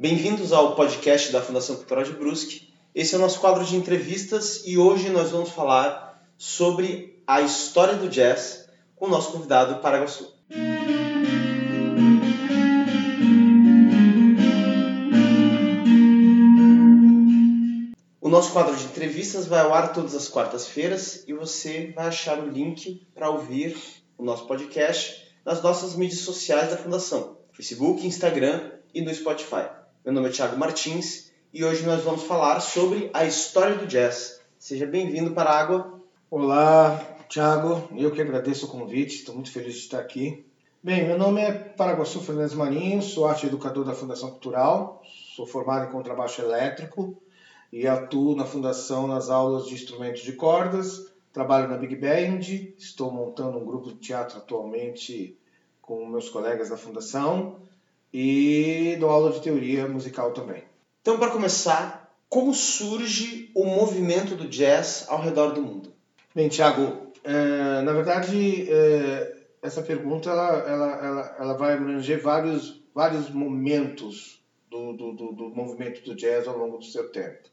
Bem-vindos ao podcast da Fundação Cultural de Brusque. Esse é o nosso quadro de entrevistas e hoje nós vamos falar sobre a história do jazz com o nosso convidado Paraguaçu. O nosso quadro de entrevistas vai ao ar todas as quartas-feiras e você vai achar o link para ouvir o nosso podcast nas nossas mídias sociais da Fundação, Facebook, Instagram e no Spotify. Meu nome é Thiago Martins e hoje nós vamos falar sobre a história do jazz. Seja bem-vindo para a Água. Olá, Thiago. Eu que agradeço o convite, estou muito feliz de estar aqui. Bem, meu nome é Paraguaçu Fernandes Marinho, sou arte educador da Fundação Cultural, sou formado em contrabaixo elétrico e atuo na Fundação nas aulas de instrumentos de cordas, trabalho na Big Band, estou montando um grupo de teatro atualmente com meus colegas da Fundação e dou aula de teoria musical também. Então, para começar, como surge o movimento do jazz ao redor do mundo? Bem, Thiago, é, na verdade, é, essa pergunta ela, ela, ela, ela vai abranger vários, vários momentos do, do, do, do movimento do jazz ao longo do seu tempo.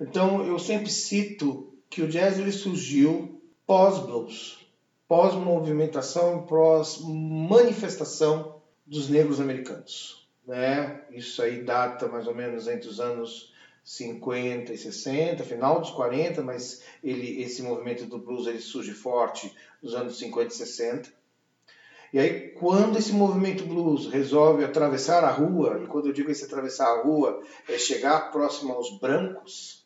Então, eu sempre cito que o jazz ele surgiu pós-blues, pós-movimentação, pós-manifestação dos negros americanos. Né? Isso aí data mais ou menos entre os anos 50 e 60, final dos 40, mas ele, esse movimento do blues ele surge forte nos anos 50 e 60. E aí, quando esse movimento blues resolve atravessar a rua, e quando eu digo esse atravessar a rua, é chegar próximo aos brancos,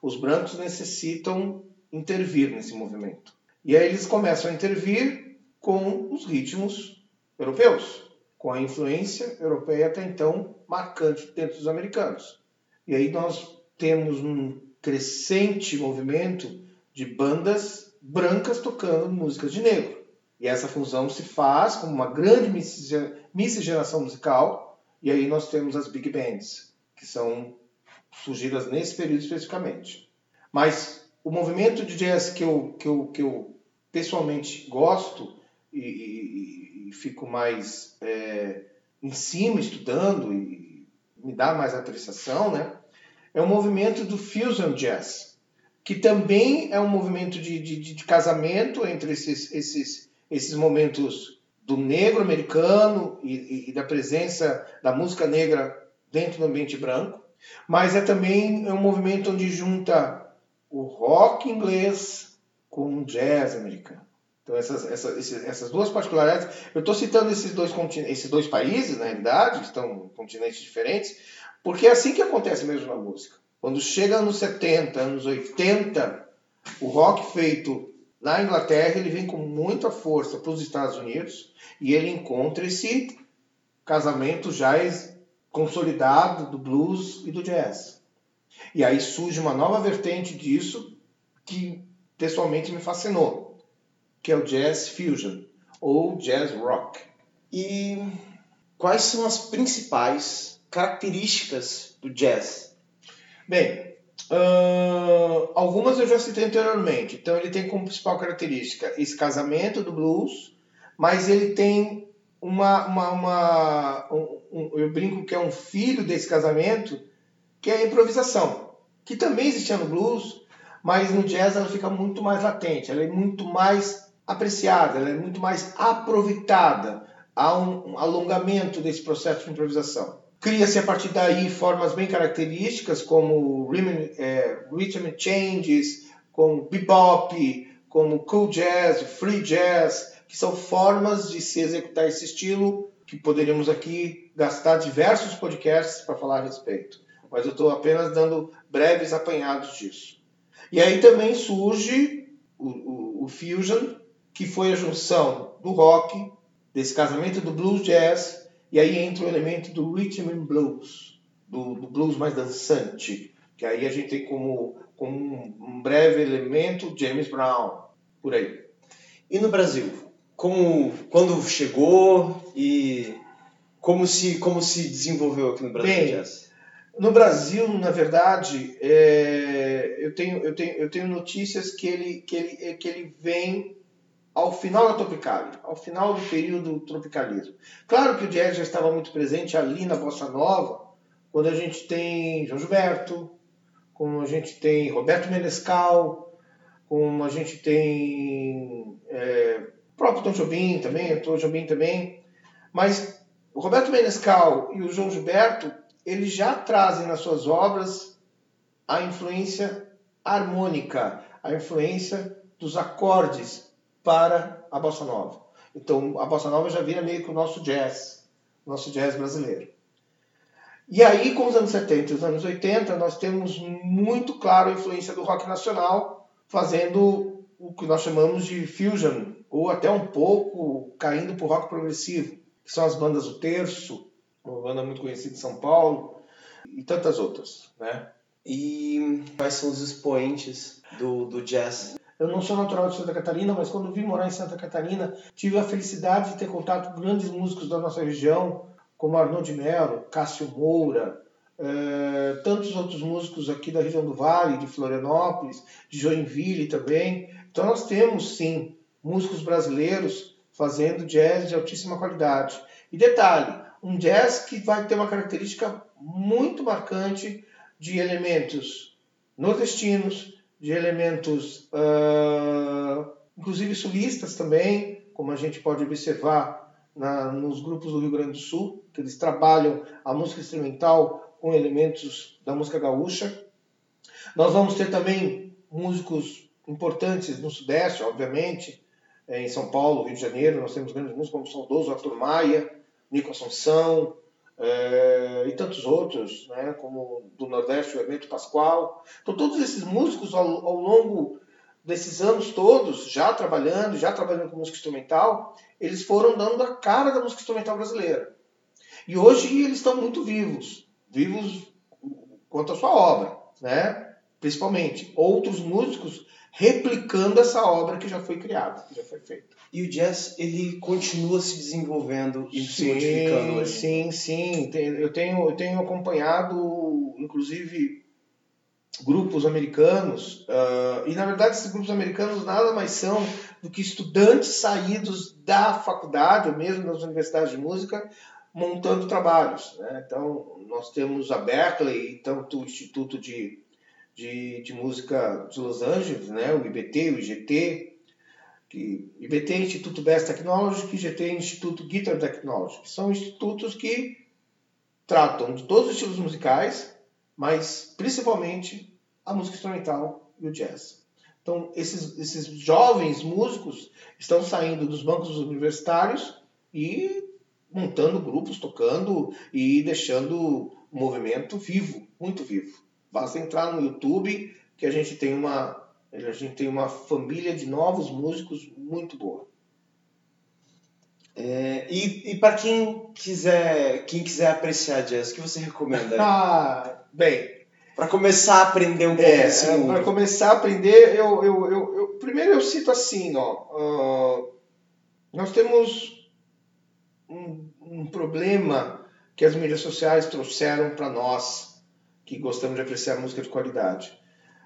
os brancos necessitam intervir nesse movimento. E aí eles começam a intervir com os ritmos europeus, com a influência europeia até então marcante dentro dos americanos. E aí nós temos um crescente movimento de bandas brancas tocando músicas de negro. E essa fusão se faz como uma grande miscigenação musical, e aí nós temos as big bands, que são surgidas nesse período especificamente. Mas o movimento de jazz que eu, que eu, que eu pessoalmente gosto e, e, e fico mais é, em cima estudando e me dá mais apreciação, né? É o movimento do fusion jazz, que também é um movimento de, de, de casamento entre esses, esses, esses momentos do negro americano e, e, da presença da música negra dentro do ambiente branco, mas é também um movimento onde junta o rock inglês com o jazz americano. Então, essas, essas, essas duas particularidades, eu estou citando esses dois, esses dois países, na realidade, estão continentes diferentes, porque é assim que acontece mesmo na música. Quando chega anos 70, anos 80, o rock feito na Inglaterra, ele vem com muita força para os Estados Unidos e ele encontra esse casamento já consolidado do blues e do jazz. E aí surge uma nova vertente disso que pessoalmente me fascinou, que é o jazz fusion ou jazz rock. E quais são as principais características do jazz? Bem, uh, algumas eu já citei anteriormente. Então ele tem como principal característica esse casamento do blues, mas ele tem uma, uma, uma um, um, eu brinco que é um filho desse casamento, que é a improvisação, que também existia no blues, mas no jazz ela fica muito mais latente, ela é muito mais apreciada, ela é muito mais aproveitada. Há um alongamento desse processo de improvisação. Cria-se a partir daí formas bem características como rhythm, é, rhythm changes, como bebop, como cool jazz, free jazz, que são formas de se executar esse estilo que poderíamos aqui gastar diversos podcasts para falar a respeito. Mas eu estou apenas dando breves apanhados disso. E aí também surge o, o, o fusion, que foi a junção do rock, desse casamento do blues jazz, e aí entra o elemento do rhythm and blues, do, do blues mais dançante, que aí a gente tem como, como um, breve elemento James Brown, por aí. E no Brasil? Como, quando chegou e como se, como se desenvolveu aqui no Brasil Bem, Jazz? No Brasil, na verdade, é, eu, tenho, eu, tenho, eu tenho notícias que ele, que, ele, que ele vem ao final da Tropicália, ao final do período tropicalismo. Claro que o jazz já estava muito presente ali na Bossa Nova, quando a gente tem João Gilberto, como a gente tem Roberto Menescal, como a gente tem é, o próprio Tom Jobim também, Tom Jobim também, mas o Roberto Menescal e o João Gilberto, eles já trazem nas suas obras a influência harmônica, a influência dos acordes para a bossa nova. Então, a bossa nova já vira meio que o nosso jazz, nosso jazz brasileiro. E aí, com os anos 70 e os anos 80, nós temos muito claro a influência do rock nacional, fazendo o que nós chamamos de fusion, ou até um pouco caindo para o rock progressivo, que são as bandas O Terço, uma banda muito conhecida em São Paulo, e tantas outras. Né? E quais são os expoentes do, do jazz? Eu não sou natural de Santa Catarina, mas quando vim morar em Santa Catarina, tive a felicidade de ter contato com grandes músicos da nossa região, como Arnaud de Mello, Cássio Moura, eh, tantos outros músicos aqui da região do Vale, de Florianópolis, de Joinville também. Então nós temos sim músicos brasileiros fazendo jazz de altíssima qualidade. E detalhe, um jazz que vai ter uma característica muito marcante de elementos nordestinos, de elementos, uh, inclusive sulistas também, como a gente pode observar na, nos grupos do Rio Grande do Sul, que eles trabalham a música instrumental com elementos da música gaúcha. Nós vamos ter também músicos importantes no Sudeste, obviamente, é, em São Paulo, Rio de Janeiro, nós temos grandes músicos como saudoso Arthur Maia, Nico Assunção, é, e tantos outros, né, como do Nordeste, o Hermeto Pascoal. Então, todos esses músicos, ao, ao, longo desses anos todos, já trabalhando, já trabalhando com música instrumental, eles foram dando a cara da música instrumental brasileira. E hoje eles estão muito vivos, vivos quanto à sua obra, né? Principalmente. Outros músicos replicando essa obra que já foi criada, que já foi feita. E o jazz, ele continua se desenvolvendo e sim, se modificando hoje? Sim, sim. Eu tenho, eu tenho acompanhado, inclusive, grupos americanos, uh, e na verdade esses grupos americanos nada mais são do que estudantes saídos da faculdade, ou mesmo das universidades de música, montando trabalhos. Né? Então, nós temos a Berkeley, tanto o Instituto de de, de música de Los Angeles, né? o IBT, o IGT, que IBT é Instituto Best Technology, IGT é Instituto Guitar Technology, que são institutos que tratam de todos os estilos musicais, mas principalmente a música instrumental e o jazz. Então, esses, esses jovens músicos estão saindo dos bancos universitários e montando grupos, tocando e deixando o movimento vivo, muito vivo. Basta entrar no YouTube que a gente tem uma a gente tem uma família de novos músicos muito boa. É, e, e para quem quiser quem quiser apreciar jazz, o que você recomenda? Ah, bem, para começar a aprender um pouco é, é Para começar a aprender, eu, eu, eu, eu, primeiro eu cito assim, ó, uh, nós temos um, um problema que as mídias sociais trouxeram para nós que gostamos de apreciar música de qualidade.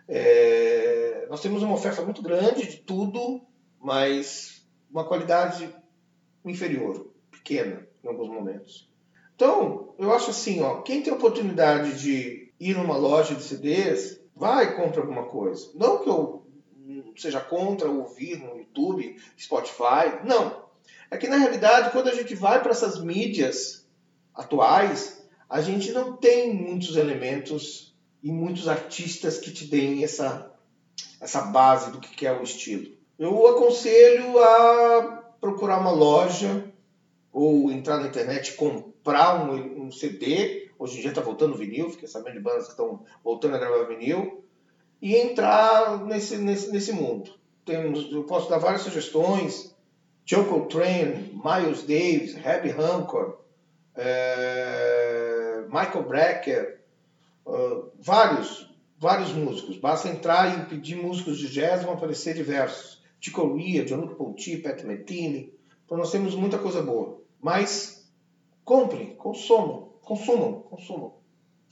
É, nós temos uma oferta muito grande de tudo, mas uma qualidade inferior, pequena em alguns momentos. Então, eu acho assim, ó, quem tem oportunidade de ir numa loja de CDs, vai e compra alguma coisa. Não que eu seja contra ouvir no YouTube, Spotify, não. É que na realidade, quando a gente vai para essas mídias atuais, a gente não tem muitos elementos e muitos artistas que te deem essa, essa base do que é o estilo. Eu aconselho a procurar uma loja ou entrar na internet comprar um, um CD. Hoje em dia está voltando vinil, fiquei sabendo de bandas que estão voltando a gravar vinil. E entrar nesse, nesse, nesse mundo. Temos, eu posso dar várias sugestões. Joe Miles Davis, Herbie Hancock, é, Michael Brecker, uh, vários, vários músicos. Basta entrar e pedir músicos de jazz, vão aparecer diversos. Chick Corea, Gianluca Ponty, Pat Metheny. Então nós temos muita coisa boa. Mas comprem, consumam, consumam, consumam.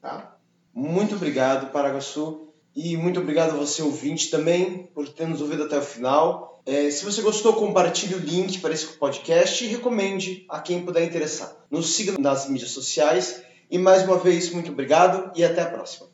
Tá? Muito obrigado, Paraguaçu. E muito obrigado a você, ouvinte, também, por ter nos ouvido até o final. É, se você gostou, compartilhe o link para esse podcast e recomende a quem puder interessar. Nos siga nas mídias sociais E mais uma vez, muito obrigado e até a próxima.